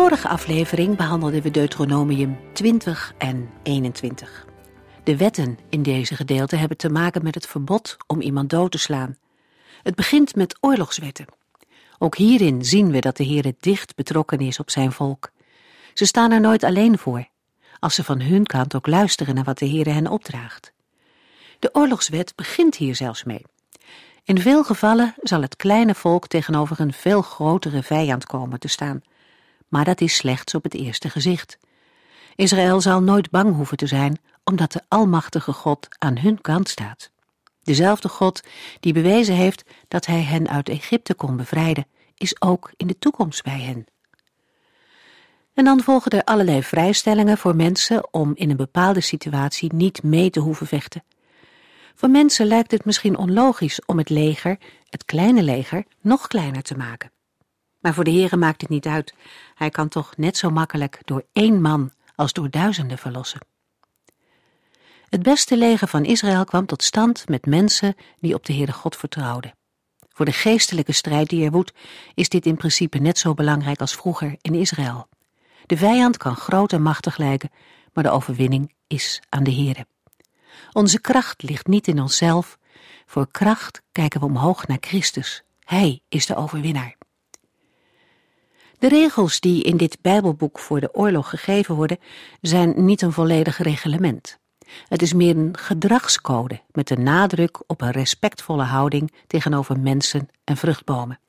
Vorige aflevering behandelden we Deuteronomium 20 en 21. De wetten in deze gedeelte hebben te maken met het verbod om iemand dood te slaan. Het begint met oorlogswetten. Ook hierin zien we dat de Heer dicht betrokken is op zijn volk. Ze staan er nooit alleen voor, als ze van hun kant ook luisteren naar wat de Heer hen opdraagt. De oorlogswet begint hier zelfs mee. In veel gevallen zal het kleine volk tegenover een veel grotere vijand komen te staan maar dat is slechts op het eerste gezicht. Israël zal nooit bang hoeven te zijn, omdat de Almachtige God aan hun kant staat. Dezelfde God die bewezen heeft dat hij hen uit Egypte kon bevrijden, is ook in de toekomst bij hen. En dan volgen er allerlei vrijstellingen voor mensen om in een bepaalde situatie niet mee te hoeven vechten. Voor mensen lijkt het misschien onlogisch om het leger, het kleine leger, nog kleiner te maken. Maar voor de Heere maakt het niet uit. Hij kan toch net zo makkelijk door één man als door duizenden verlossen. Het beste leger van Israël kwam tot stand met mensen die op de Heere God vertrouwden. Voor de geestelijke strijd die er woedt, is dit in principe net zo belangrijk als vroeger in Israël. De vijand kan groot en machtig lijken, maar de overwinning is aan de Heere. Onze kracht ligt niet in onszelf. Voor kracht kijken we omhoog naar Christus. Hij is de overwinnaar. De regels die in dit Bijbelboek voor de oorlog gegeven worden, zijn niet een volledig reglement. Het is meer een gedragscode met een nadruk op een respectvolle houding tegenover mensen en vruchtbomen.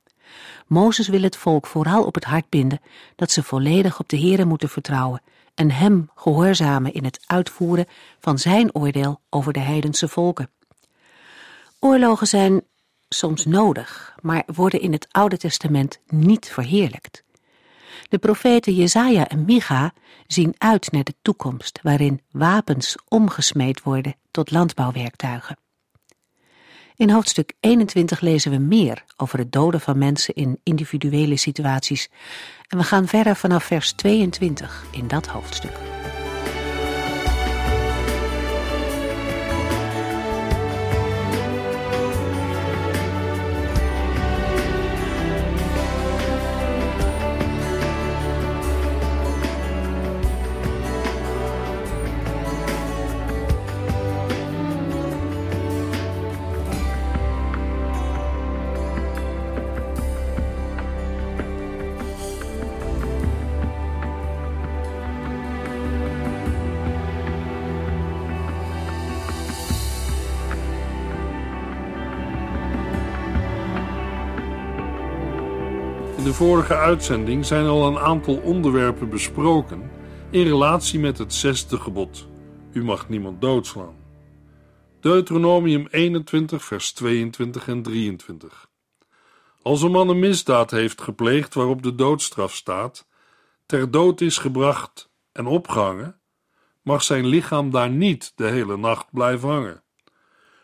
Mozes wil het volk vooral op het hart binden dat ze volledig op de Heere moeten vertrouwen en hem gehoorzamen in het uitvoeren van zijn oordeel over de heidense volken. Oorlogen zijn soms nodig, maar worden in het Oude Testament niet verheerlijkt. De profeten Jezaja en Micha zien uit naar de toekomst waarin wapens omgesmeed worden tot landbouwwerktuigen. In hoofdstuk 21 lezen we meer over het doden van mensen in individuele situaties en we gaan verder vanaf vers 22 in dat hoofdstuk. Vorige uitzending zijn al een aantal onderwerpen besproken in relatie met het zesde gebod: U mag niemand doodslaan. Deuteronomium 21, vers 22 en 23. Als een man een misdaad heeft gepleegd waarop de doodstraf staat, ter dood is gebracht en opgehangen, mag zijn lichaam daar niet de hele nacht blijven hangen.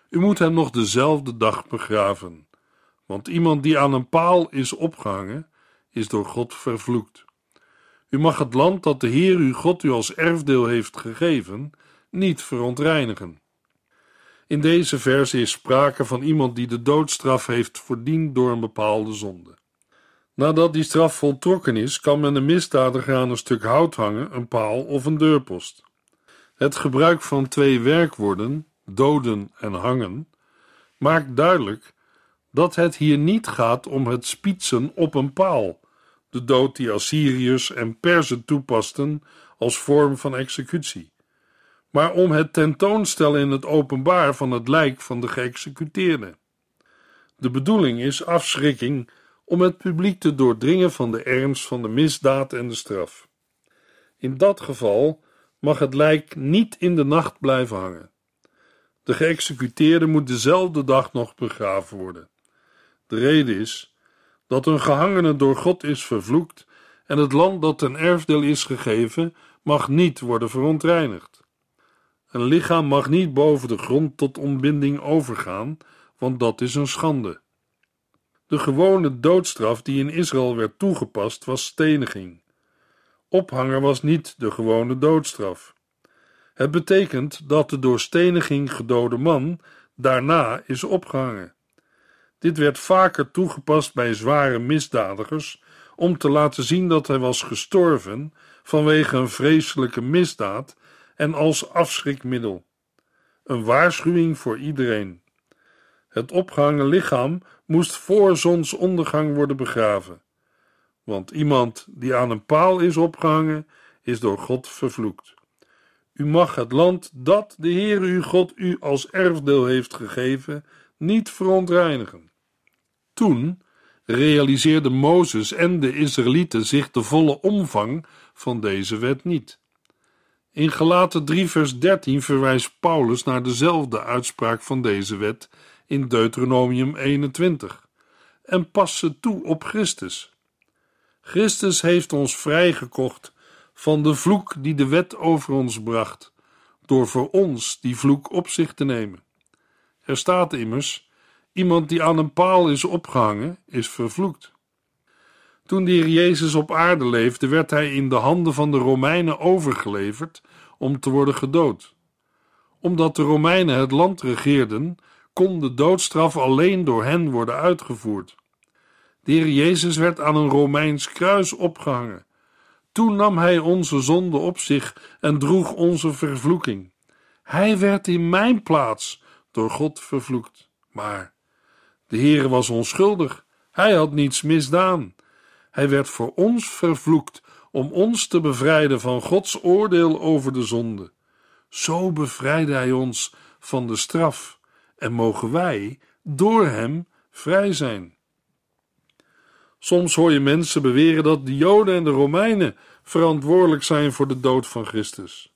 U moet hem nog dezelfde dag begraven want iemand die aan een paal is opgehangen, is door God vervloekt. U mag het land dat de Heer uw God u als erfdeel heeft gegeven, niet verontreinigen. In deze verse is sprake van iemand die de doodstraf heeft verdiend door een bepaalde zonde. Nadat die straf voltrokken is, kan men een misdadiger aan een stuk hout hangen, een paal of een deurpost. Het gebruik van twee werkwoorden, doden en hangen, maakt duidelijk dat het hier niet gaat om het spietsen op een paal, de dood die Assyriërs en Perzen toepasten als vorm van executie, maar om het tentoonstellen in het openbaar van het lijk van de geëxecuteerde. De bedoeling is afschrikking om het publiek te doordringen van de ernst van de misdaad en de straf. In dat geval mag het lijk niet in de nacht blijven hangen. De geëxecuteerde moet dezelfde dag nog begraven worden. De reden is dat een gehangene door God is vervloekt en het land dat ten erfdeel is gegeven mag niet worden verontreinigd. Een lichaam mag niet boven de grond tot ontbinding overgaan, want dat is een schande. De gewone doodstraf die in Israël werd toegepast was steniging. Ophangen was niet de gewone doodstraf. Het betekent dat de door steniging gedode man daarna is opgehangen. Dit werd vaker toegepast bij zware misdadigers om te laten zien dat hij was gestorven vanwege een vreselijke misdaad en als afschrikmiddel. Een waarschuwing voor iedereen. Het opgehangen lichaam moest voor zonsondergang worden begraven. Want iemand die aan een paal is opgehangen, is door God vervloekt. U mag het land dat de Heer uw God u als erfdeel heeft gegeven, niet verontreinigen. Toen realiseerden Mozes en de Israëlieten zich de volle omvang van deze wet niet. In Galaten 3 vers 13 verwijst Paulus naar dezelfde uitspraak van deze wet in Deuteronomium 21 en past ze toe op Christus. Christus heeft ons vrijgekocht van de vloek die de wet over ons bracht, door voor ons die vloek op zich te nemen. Er staat immers: iemand die aan een paal is opgehangen, is vervloekt. Toen de Heer Jezus op aarde leefde, werd hij in de handen van de Romeinen overgeleverd om te worden gedood. Omdat de Romeinen het land regeerden, kon de doodstraf alleen door hen worden uitgevoerd. De Jezus werd aan een Romeins kruis opgehangen. Toen nam hij onze zonde op zich en droeg onze vervloeking. Hij werd in mijn plaats door God vervloekt. Maar de Heer was onschuldig. Hij had niets misdaan. Hij werd voor ons vervloekt om ons te bevrijden van Gods oordeel over de zonde. Zo bevrijdde Hij ons van de straf en mogen wij door Hem vrij zijn. Soms hoor je mensen beweren dat de Joden en de Romeinen verantwoordelijk zijn voor de dood van Christus.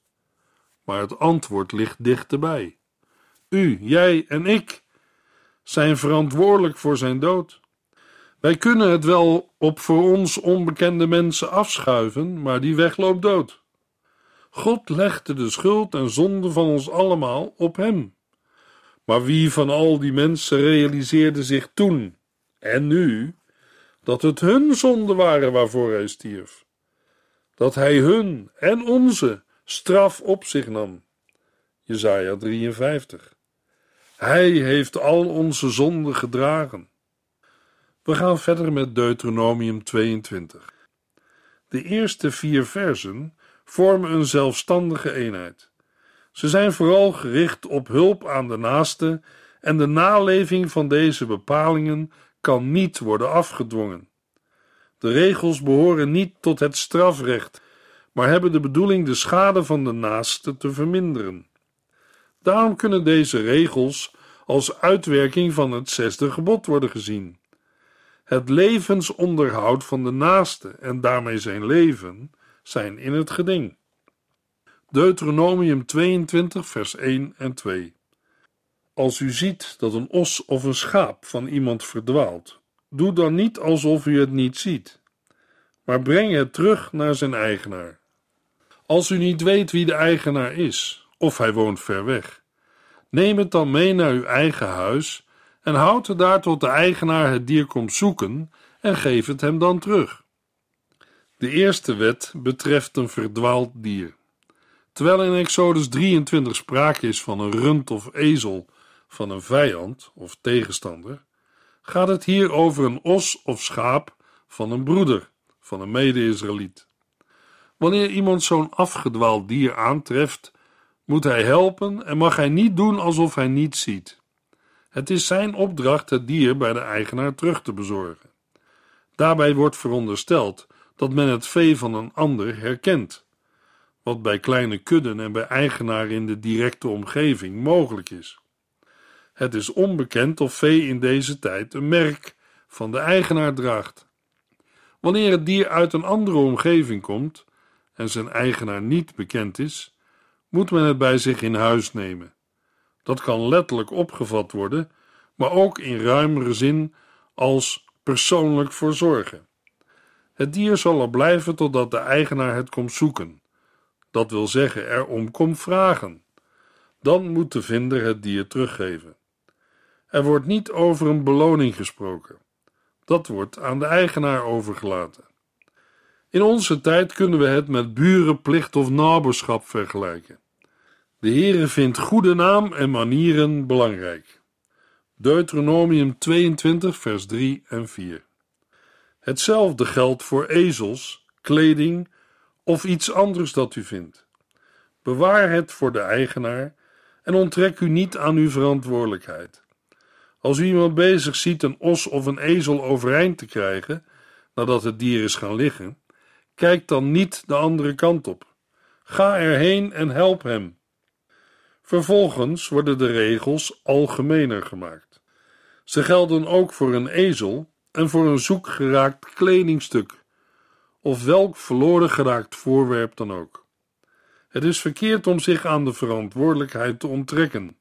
Maar het antwoord ligt dichterbij. U, jij en ik zijn verantwoordelijk voor zijn dood. Wij kunnen het wel op voor ons onbekende mensen afschuiven, maar die weg loopt dood. God legde de schuld en zonde van ons allemaal op hem. Maar wie van al die mensen realiseerde zich toen en nu dat het hun zonden waren waarvoor hij stierf? Dat hij hun en onze straf op zich nam. Jesaja 53. Hij heeft al onze zonden gedragen. We gaan verder met Deuteronomium 22. De eerste vier versen vormen een zelfstandige eenheid. Ze zijn vooral gericht op hulp aan de naaste en de naleving van deze bepalingen kan niet worden afgedwongen. De regels behoren niet tot het strafrecht, maar hebben de bedoeling de schade van de naaste te verminderen. Daarom kunnen deze regels als uitwerking van het zesde gebod worden gezien. Het levensonderhoud van de naaste en daarmee zijn leven zijn in het geding. Deuteronomium 22, vers 1 en 2. Als u ziet dat een os of een schaap van iemand verdwaalt, doe dan niet alsof u het niet ziet, maar breng het terug naar zijn eigenaar. Als u niet weet wie de eigenaar is, of hij woont ver weg, neem het dan mee naar uw eigen huis en houd het daar tot de eigenaar het dier komt zoeken en geef het hem dan terug. De eerste wet betreft een verdwaald dier. Terwijl in Exodus 23 sprake is van een rund of ezel van een vijand of tegenstander, gaat het hier over een os of schaap van een broeder, van een mede-Israëliet. Wanneer iemand zo'n afgedwaald dier aantreft, moet hij helpen en mag hij niet doen alsof hij niets ziet. Het is zijn opdracht het dier bij de eigenaar terug te bezorgen. Daarbij wordt verondersteld dat men het vee van een ander herkent, wat bij kleine kudden en bij eigenaren in de directe omgeving mogelijk is. Het is onbekend of vee in deze tijd een merk van de eigenaar draagt. Wanneer het dier uit een andere omgeving komt en zijn eigenaar niet bekend is, moet men het bij zich in huis nemen. Dat kan letterlijk opgevat worden, maar ook in ruimere zin als persoonlijk verzorgen. Het dier zal er blijven totdat de eigenaar het komt zoeken. Dat wil zeggen, er om komt vragen. Dan moet de vinder het dier teruggeven. Er wordt niet over een beloning gesproken. Dat wordt aan de eigenaar overgelaten. In onze tijd kunnen we het met burenplicht of naberschap vergelijken. De Heere vindt goede naam en manieren belangrijk. Deuteronomium 22, vers 3 en 4. Hetzelfde geldt voor ezels, kleding of iets anders dat u vindt. Bewaar het voor de eigenaar en onttrek u niet aan uw verantwoordelijkheid. Als u iemand bezig ziet een os of een ezel overeind te krijgen, nadat het dier is gaan liggen, kijk dan niet de andere kant op. Ga erheen en help hem. Vervolgens worden de regels algemener gemaakt. Ze gelden ook voor een ezel en voor een zoekgeraakt kledingstuk, of welk verloren geraakt voorwerp dan ook. Het is verkeerd om zich aan de verantwoordelijkheid te onttrekken.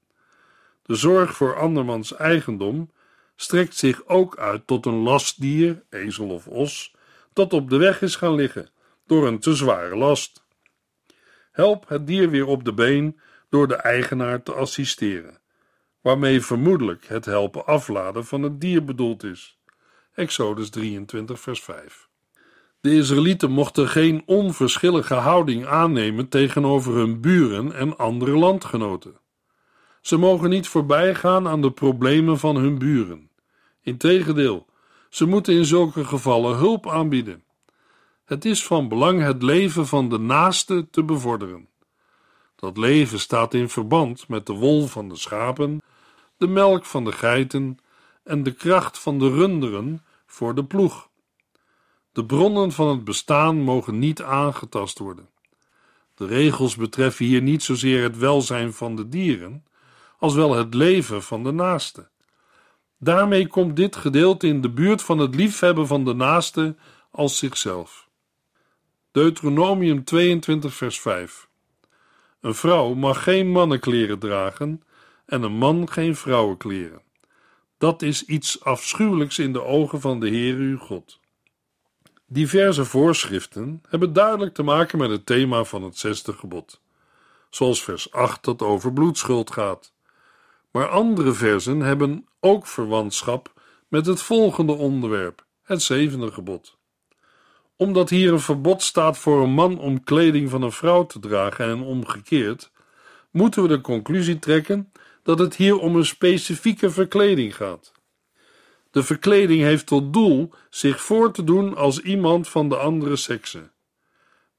De zorg voor andermans eigendom strekt zich ook uit tot een lastdier, ezel of os, dat op de weg is gaan liggen door een te zware last. Help het dier weer op de been door de eigenaar te assisteren, waarmee vermoedelijk het helpen afladen van het dier bedoeld is. Exodus 23, vers 5. De Israëlieten mochten geen onverschillige houding aannemen tegenover hun buren en andere landgenoten. Ze mogen niet voorbijgaan aan de problemen van hun buren. Integendeel, ze moeten in zulke gevallen hulp aanbieden. Het is van belang het leven van de naaste te bevorderen. Dat leven staat in verband met de wol van de schapen, de melk van de geiten en de kracht van de runderen voor de ploeg. De bronnen van het bestaan mogen niet aangetast worden. De regels betreffen hier niet zozeer het welzijn van de dieren, als wel het leven van de naaste. Daarmee komt dit gedeelte in de buurt van het liefhebben van de naaste als zichzelf. Deuteronomium 22, vers 5. Een vrouw mag geen mannenkleren dragen en een man geen vrouwenkleren. Dat is iets afschuwelijks in de ogen van de Heer uw God. Diverse voorschriften hebben duidelijk te maken met het thema van het zesde gebod, zoals vers 8 dat over bloedschuld gaat. Maar andere versen hebben ook verwantschap met het volgende onderwerp, het zevende gebod. Omdat hier een verbod staat voor een man om kleding van een vrouw te dragen en omgekeerd, moeten we de conclusie trekken dat het hier om een specifieke verkleding gaat. De verkleding heeft tot doel zich voor te doen als iemand van de andere sekse.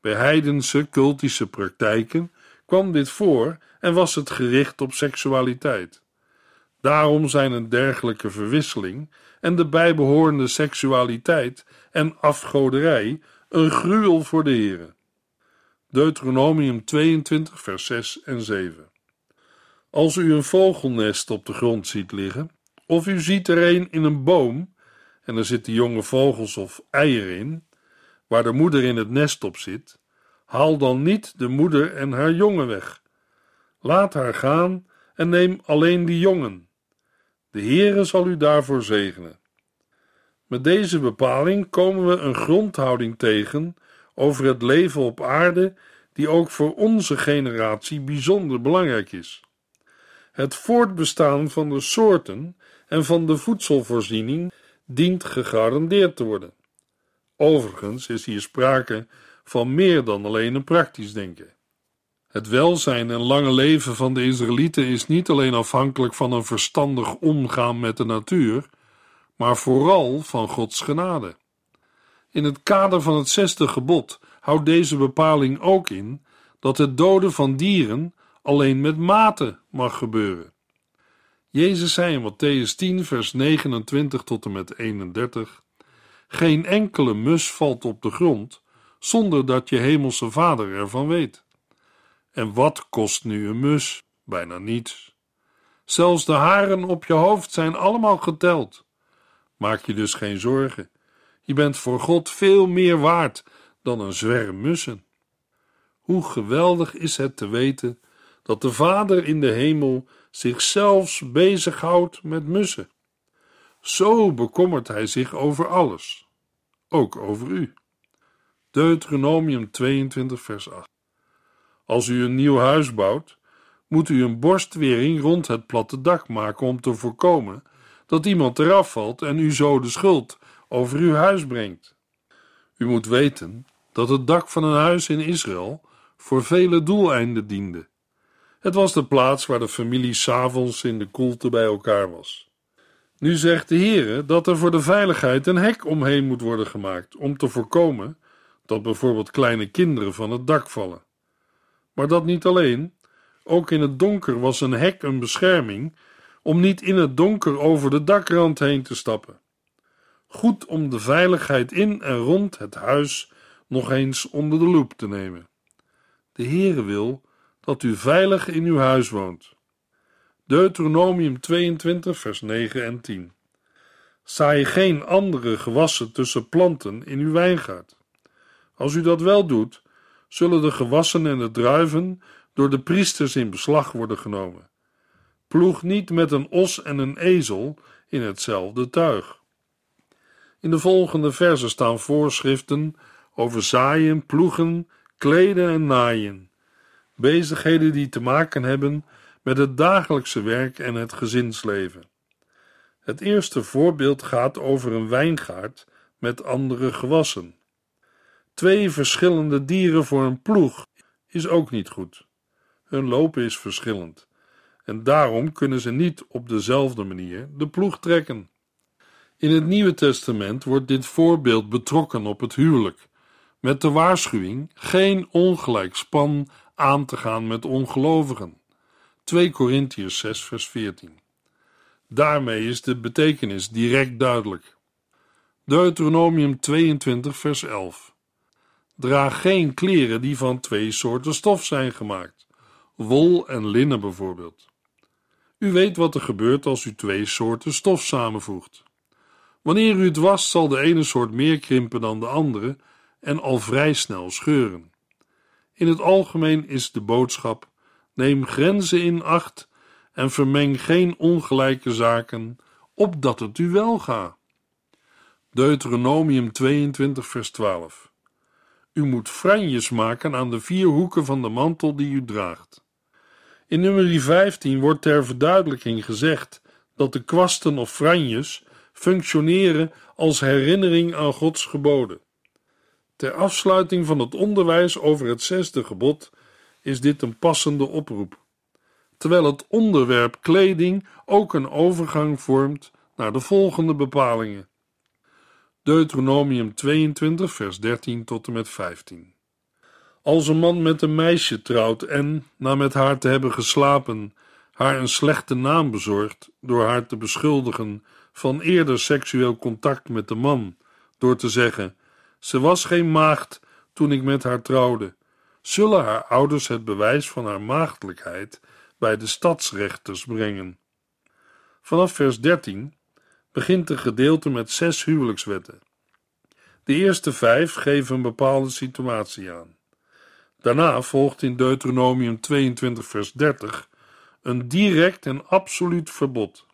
Bij heidense cultische praktijken kwam dit voor en was het gericht op seksualiteit. Daarom zijn een dergelijke verwisseling en de bijbehorende seksualiteit en afgoderij een gruwel voor de Here. Deuteronomium 22, vers 6 en 7. Als u een vogelnest op de grond ziet liggen, of u ziet er een in een boom en er zitten jonge vogels of eieren in, waar de moeder in het nest op zit, haal dan niet de moeder en haar jongen weg. Laat haar gaan en neem alleen die jongen. De Heere zal u daarvoor zegenen. Met deze bepaling komen we een grondhouding tegen over het leven op aarde, die ook voor onze generatie bijzonder belangrijk is. Het voortbestaan van de soorten en van de voedselvoorziening dient gegarandeerd te worden. Overigens is hier sprake van meer dan alleen een praktisch denken. Het welzijn en lange leven van de Israëlieten is niet alleen afhankelijk van een verstandig omgaan met de natuur, maar vooral van Gods genade. In het kader van het zesde gebod houdt deze bepaling ook in dat het doden van dieren alleen met mate mag gebeuren. Jezus zei in Matthäus 10, vers 29 tot en met 31: Geen enkele mus valt op de grond zonder dat je hemelse Vader ervan weet. En wat kost nu een mus? Bijna niets. Zelfs de haren op je hoofd zijn allemaal geteld. Maak je dus geen zorgen. Je bent voor God veel meer waard dan een zwerm mussen. Hoe geweldig is het te weten dat de Vader in de hemel zich zelfs bezighoudt met mussen. Zo bekommert hij zich over alles, ook over u. Deuteronomium 22, vers 8. Als u een nieuw huis bouwt, moet u een borstwering rond het platte dak maken om te voorkomen dat iemand eraf valt en u zo de schuld over uw huis brengt. U moet weten dat het dak van een huis in Israël voor vele doeleinden diende. Het was de plaats waar de familie s'avonds in de koelte bij elkaar was. Nu zegt de Heere dat er voor de veiligheid een hek omheen moet worden gemaakt om te voorkomen dat bijvoorbeeld kleine kinderen van het dak vallen. Maar dat niet alleen, ook in het donker was een hek een bescherming om niet in het donker over de dakrand heen te stappen. Goed om de veiligheid in en rond het huis nog eens onder de loep te nemen. De Heere wil dat u veilig in uw huis woont. Deuteronomium 22, vers 9 en 10. Saai geen andere gewassen tussen planten in uw wijngaard. Als u dat wel doet, zullen de gewassen en de druiven door de priesters in beslag worden genomen. Ploeg niet met een os en een ezel in hetzelfde tuig. In de volgende versen staan voorschriften over zaaien, ploegen, kleden en naaien. Bezigheden die te maken hebben met het dagelijkse werk en het gezinsleven. Het eerste voorbeeld gaat over een wijngaard met andere gewassen. Twee verschillende dieren voor een ploeg is ook niet goed. Hun lopen is verschillend en daarom kunnen ze niet op dezelfde manier de ploeg trekken. In het Nieuwe Testament wordt dit voorbeeld betrokken op het huwelijk, met de waarschuwing geen ongelijk span aan te gaan met ongelovigen. 2 Korintiërs 6 vers 14. Daarmee is de betekenis direct duidelijk. Deuteronomium 22 vers 11. Draag geen kleren die van twee soorten stof zijn gemaakt, wol en linnen bijvoorbeeld. U weet wat er gebeurt als u twee soorten stof samenvoegt. Wanneer u het wast, zal de ene soort meer krimpen dan de andere en al vrij snel scheuren. In het algemeen is de boodschap: neem grenzen in acht en vermeng geen ongelijke zaken, opdat het u wel gaat. Deuteronomium 22, vers 12. U moet franjes maken aan de vier hoeken van de mantel die u draagt. In nummer 15 wordt ter verduidelijking gezegd dat de kwasten of franjes functioneren als herinnering aan Gods geboden. Ter afsluiting van het onderwijs over het zesde gebod is dit een passende oproep, terwijl het onderwerp kleding ook een overgang vormt naar de volgende bepalingen. Deuteronomium 22, vers 13 tot en met 15. Als een man met een meisje trouwt en, na met haar te hebben geslapen, haar een slechte naam bezorgt door haar te beschuldigen van eerder seksueel contact met de man, door te zeggen: Ze was geen maagd toen ik met haar trouwde, zullen haar ouders het bewijs van haar maagdelijkheid bij de stadsrechters brengen. Vanaf vers 13 begint een gedeelte met zes huwelijkswetten. De eerste vijf geven een bepaalde situatie aan. Daarna volgt in Deuteronomium 22, vers 30 een direct en absoluut verbod.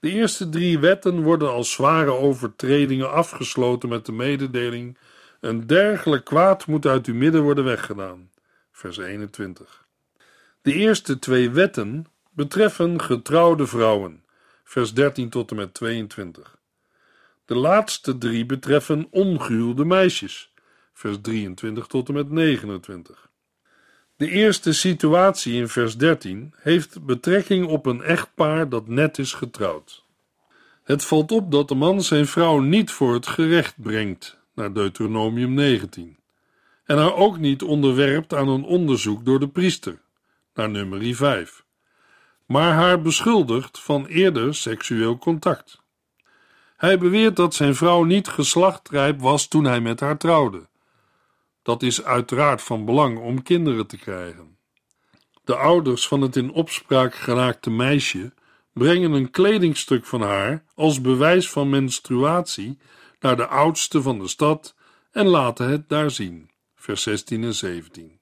De eerste drie wetten worden als zware overtredingen afgesloten met de mededeling: een dergelijk kwaad moet uit uw midden worden weggedaan. Vers 21. De eerste twee wetten betreffen getrouwde vrouwen. Vers 13 tot en met 22. De laatste drie betreffen ongehuwde meisjes vers 23 tot en met 29. De eerste situatie in vers 13 heeft betrekking op een echtpaar dat net is getrouwd. Het valt op dat de man zijn vrouw niet voor het gerecht brengt, naar Deuteronomium 19, en haar ook niet onderwerpt aan een onderzoek door de priester, naar nummer 5, maar haar beschuldigt van eerder seksueel contact. Hij beweert dat zijn vrouw niet geslachtrijp was toen hij met haar trouwde. Dat is uiteraard van belang om kinderen te krijgen. De ouders van het in opspraak geraakte meisje brengen een kledingstuk van haar als bewijs van menstruatie naar de oudste van de stad en laten het daar zien. Vers 16 en 17.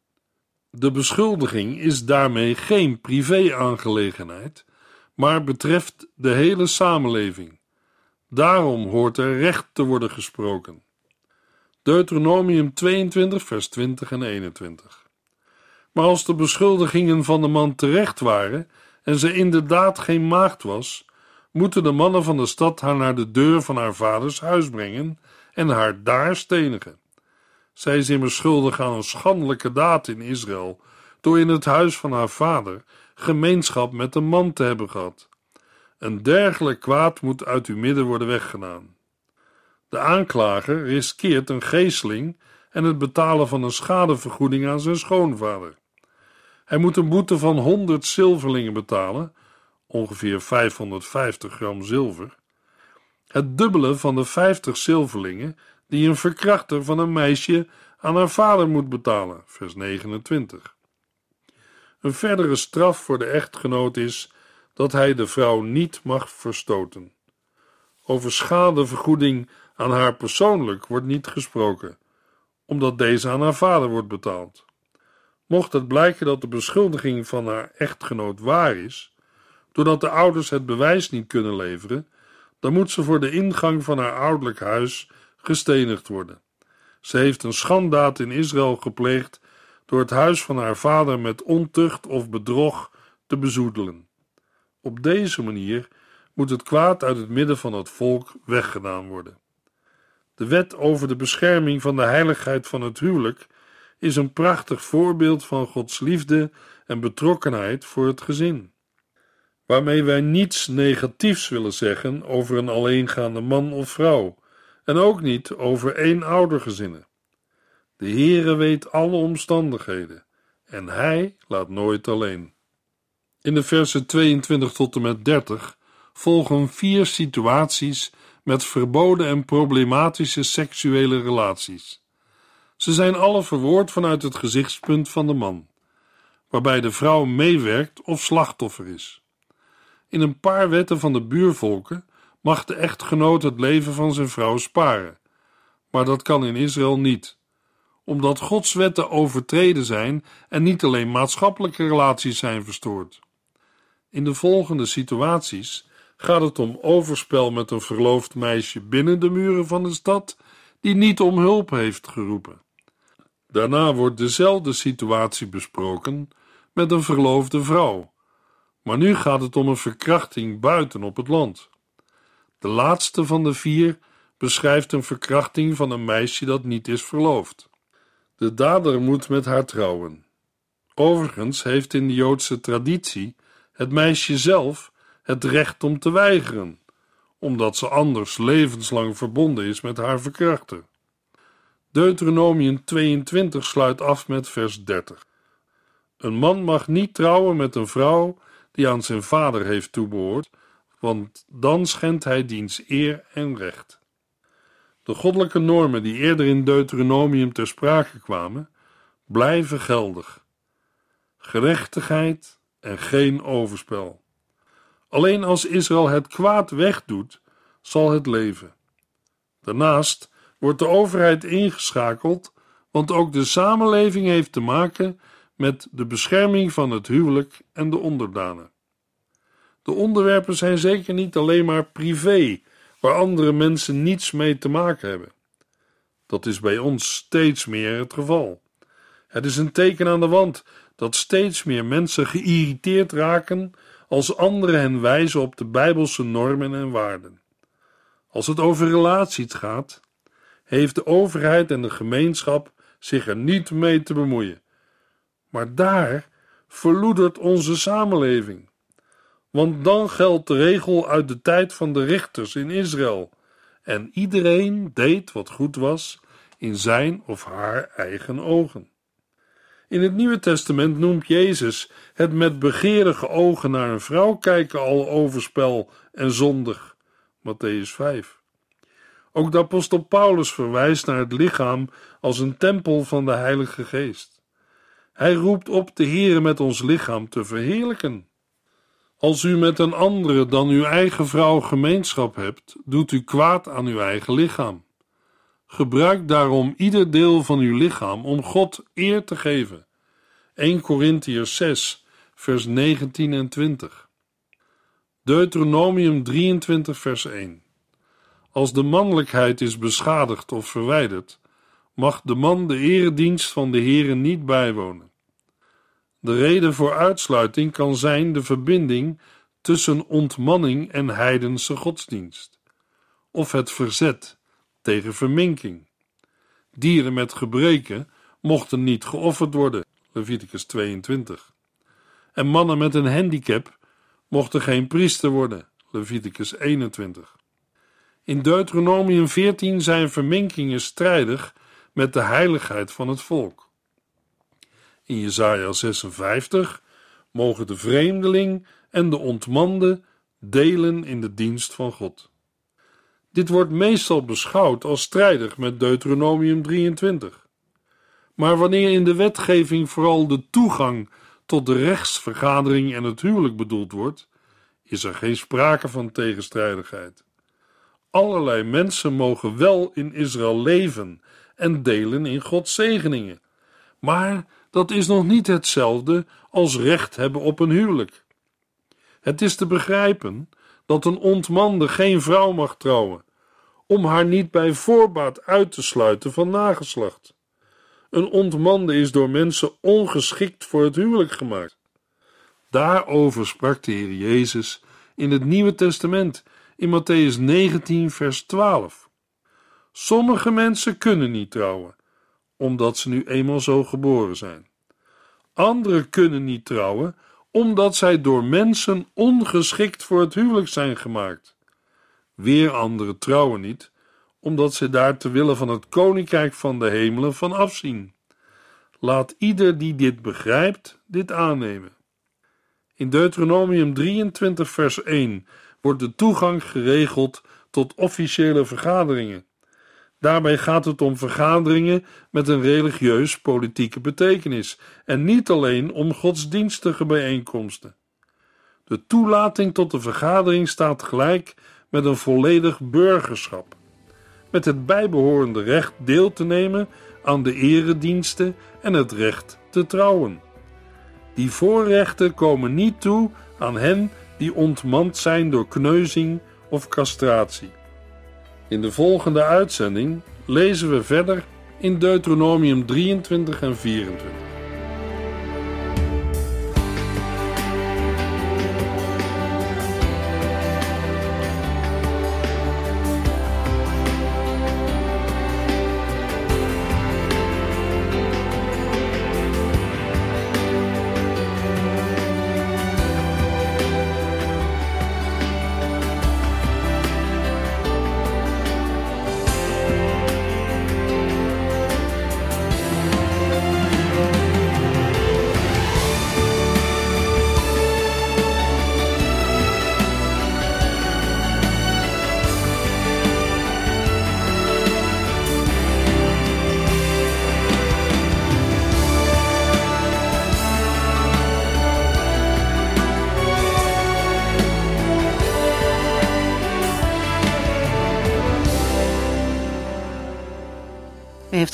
De beschuldiging is daarmee geen privé-aangelegenheid, maar betreft de hele samenleving. Daarom hoort er recht te worden gesproken. Deuteronomium 22, vers 20 en 21. Maar als de beschuldigingen van de man terecht waren en ze inderdaad geen maagd was, moeten de mannen van de stad haar naar de deur van haar vaders huis brengen en haar daar stenigen. Zij is immers schuldig aan een schandelijke daad in Israël, door in het huis van haar vader gemeenschap met een man te hebben gehad. Een dergelijk kwaad moet uit uw midden worden weggedaan. De aanklager riskeert een geesteling en het betalen van een schadevergoeding aan zijn schoonvader. Hij moet een boete van 100 zilverlingen betalen, ongeveer 550 gram zilver, het dubbele van de 50 zilverlingen die een verkrachter van een meisje aan haar vader moet betalen, vers 29. Een verdere straf voor de echtgenoot is dat hij de vrouw niet mag verstoten. Over schadevergoeding aan haar persoonlijk wordt niet gesproken, omdat deze aan haar vader wordt betaald. Mocht het blijken dat de beschuldiging van haar echtgenoot waar is, doordat de ouders het bewijs niet kunnen leveren, dan moet ze voor de ingang van haar ouderlijk huis gestenigd worden. Ze heeft een schandaad in Israël gepleegd door het huis van haar vader met ontucht of bedrog te bezoedelen. Op deze manier moet het kwaad uit het midden van het volk weggedaan worden. De wet over de bescherming van de heiligheid van het huwelijk is een prachtig voorbeeld van Gods liefde en betrokkenheid voor het gezin. Waarmee wij niets negatiefs willen zeggen over een alleengaande man of vrouw, en ook niet over eenoudergezinnen. De Heere weet alle omstandigheden en Hij laat nooit alleen. In de versen 22 tot en met 30 volgen vier situaties met verboden en problematische seksuele relaties. Ze zijn alle verwoord vanuit het gezichtspunt van de man, waarbij de vrouw meewerkt of slachtoffer is. In een paar wetten van de buurvolken mag de echtgenoot het leven van zijn vrouw sparen, maar dat kan in Israël niet, omdat Gods wetten overtreden zijn en niet alleen maatschappelijke relaties zijn verstoord. In de volgende situaties gaat het om overspel met een verloofd meisje binnen de muren van de stad die niet om hulp heeft geroepen. Daarna wordt dezelfde situatie besproken met een verloofde vrouw, maar nu gaat het om een verkrachting buiten op het land. De laatste van de vier beschrijft een verkrachting van een meisje dat niet is verloofd. De dader moet met haar trouwen. Overigens heeft in de Joodse traditie het meisje zelf het recht om te weigeren, omdat ze anders levenslang verbonden is met haar verkrachter. Deuteronomium 22 sluit af met vers 30. Een man mag niet trouwen met een vrouw die aan zijn vader heeft toebehoord, want dan schendt hij diens eer en recht. De goddelijke normen die eerder in Deuteronomium ter sprake kwamen, blijven geldig. Gerechtigheid en geen overspel. Alleen als Israël het kwaad wegdoet, zal het leven. Daarnaast wordt de overheid ingeschakeld, want ook de samenleving heeft te maken met de bescherming van het huwelijk en de onderdanen. De onderwerpen zijn zeker niet alleen maar privé, waar andere mensen niets mee te maken hebben. Dat is bij ons steeds meer het geval. Het is een teken aan de wand dat steeds meer mensen geïrriteerd raken als anderen hen wijzen op de Bijbelse normen en waarden. Als het over relaties gaat, heeft de overheid en de gemeenschap zich er niet mee te bemoeien. Maar daar verloedert onze samenleving. Want dan geldt de regel uit de tijd van de richters in Israël. En iedereen deed wat goed was in zijn of haar eigen ogen. In het Nieuwe Testament noemt Jezus het met begeerige ogen naar een vrouw kijken al overspel en zondig. Matthäus 5. Ook de apostel Paulus verwijst naar het lichaam als een tempel van de Heilige Geest. Hij roept op de Heere met ons lichaam te verheerlijken. Als u met een andere dan uw eigen vrouw gemeenschap hebt, doet u kwaad aan uw eigen lichaam. Gebruik daarom ieder deel van uw lichaam om God eer te geven. 1 Corinthiërs 6, vers 19 en 20. Deuteronomium 23, vers 1. Als de mannelijkheid is beschadigd of verwijderd, mag de man de eredienst van de Heere niet bijwonen. De reden voor uitsluiting kan zijn de verbinding tussen ontmanning en heidense godsdienst, of het verzet tegen verminking. Dieren met gebreken mochten niet geofferd worden, Leviticus 22. En mannen met een handicap mochten geen priester worden, Leviticus 21. In Deuteronomium 14 zijn verminkingen strijdig met de heiligheid van het volk. In Jesaja 56 mogen de vreemdeling en de ontmande delen in de dienst van God. Dit wordt meestal beschouwd als strijdig met Deuteronomium 23. Maar wanneer in de wetgeving vooral de toegang tot de rechtsvergadering en het huwelijk bedoeld wordt, is er geen sprake van tegenstrijdigheid. Allerlei mensen mogen wel in Israël leven en delen in Gods zegeningen, maar dat is nog niet hetzelfde als recht hebben op een huwelijk. Het is te begrijpen dat een ontmande geen vrouw mag trouwen, om haar niet bij voorbaat uit te sluiten van nageslacht. Een ontmande is door mensen ongeschikt voor het huwelijk gemaakt. Daarover sprak de Heer Jezus in het Nieuwe Testament in Matthäus 19, vers 12. Sommige mensen kunnen niet trouwen, omdat ze nu eenmaal zo geboren zijn. Anderen kunnen niet trouwen, omdat zij door mensen ongeschikt voor het huwelijk zijn gemaakt. Weer anderen trouwen niet, omdat zij daar te willen van het koninkrijk van de hemelen van afzien. Laat ieder die dit begrijpt, dit aannemen. In Deuteronomium 23, vers 1 wordt de toegang geregeld tot officiële vergaderingen. Daarbij gaat het om vergaderingen met een religieus-politieke betekenis en niet alleen om godsdienstige bijeenkomsten. De toelating tot de vergadering staat gelijk met een volledig burgerschap, met het bijbehorende recht deel te nemen aan de erediensten en het recht te trouwen. Die voorrechten komen niet toe aan hen die ontmand zijn door kneuzing of castratie. In de volgende uitzending lezen we verder in Deuteronomium 23 en 24.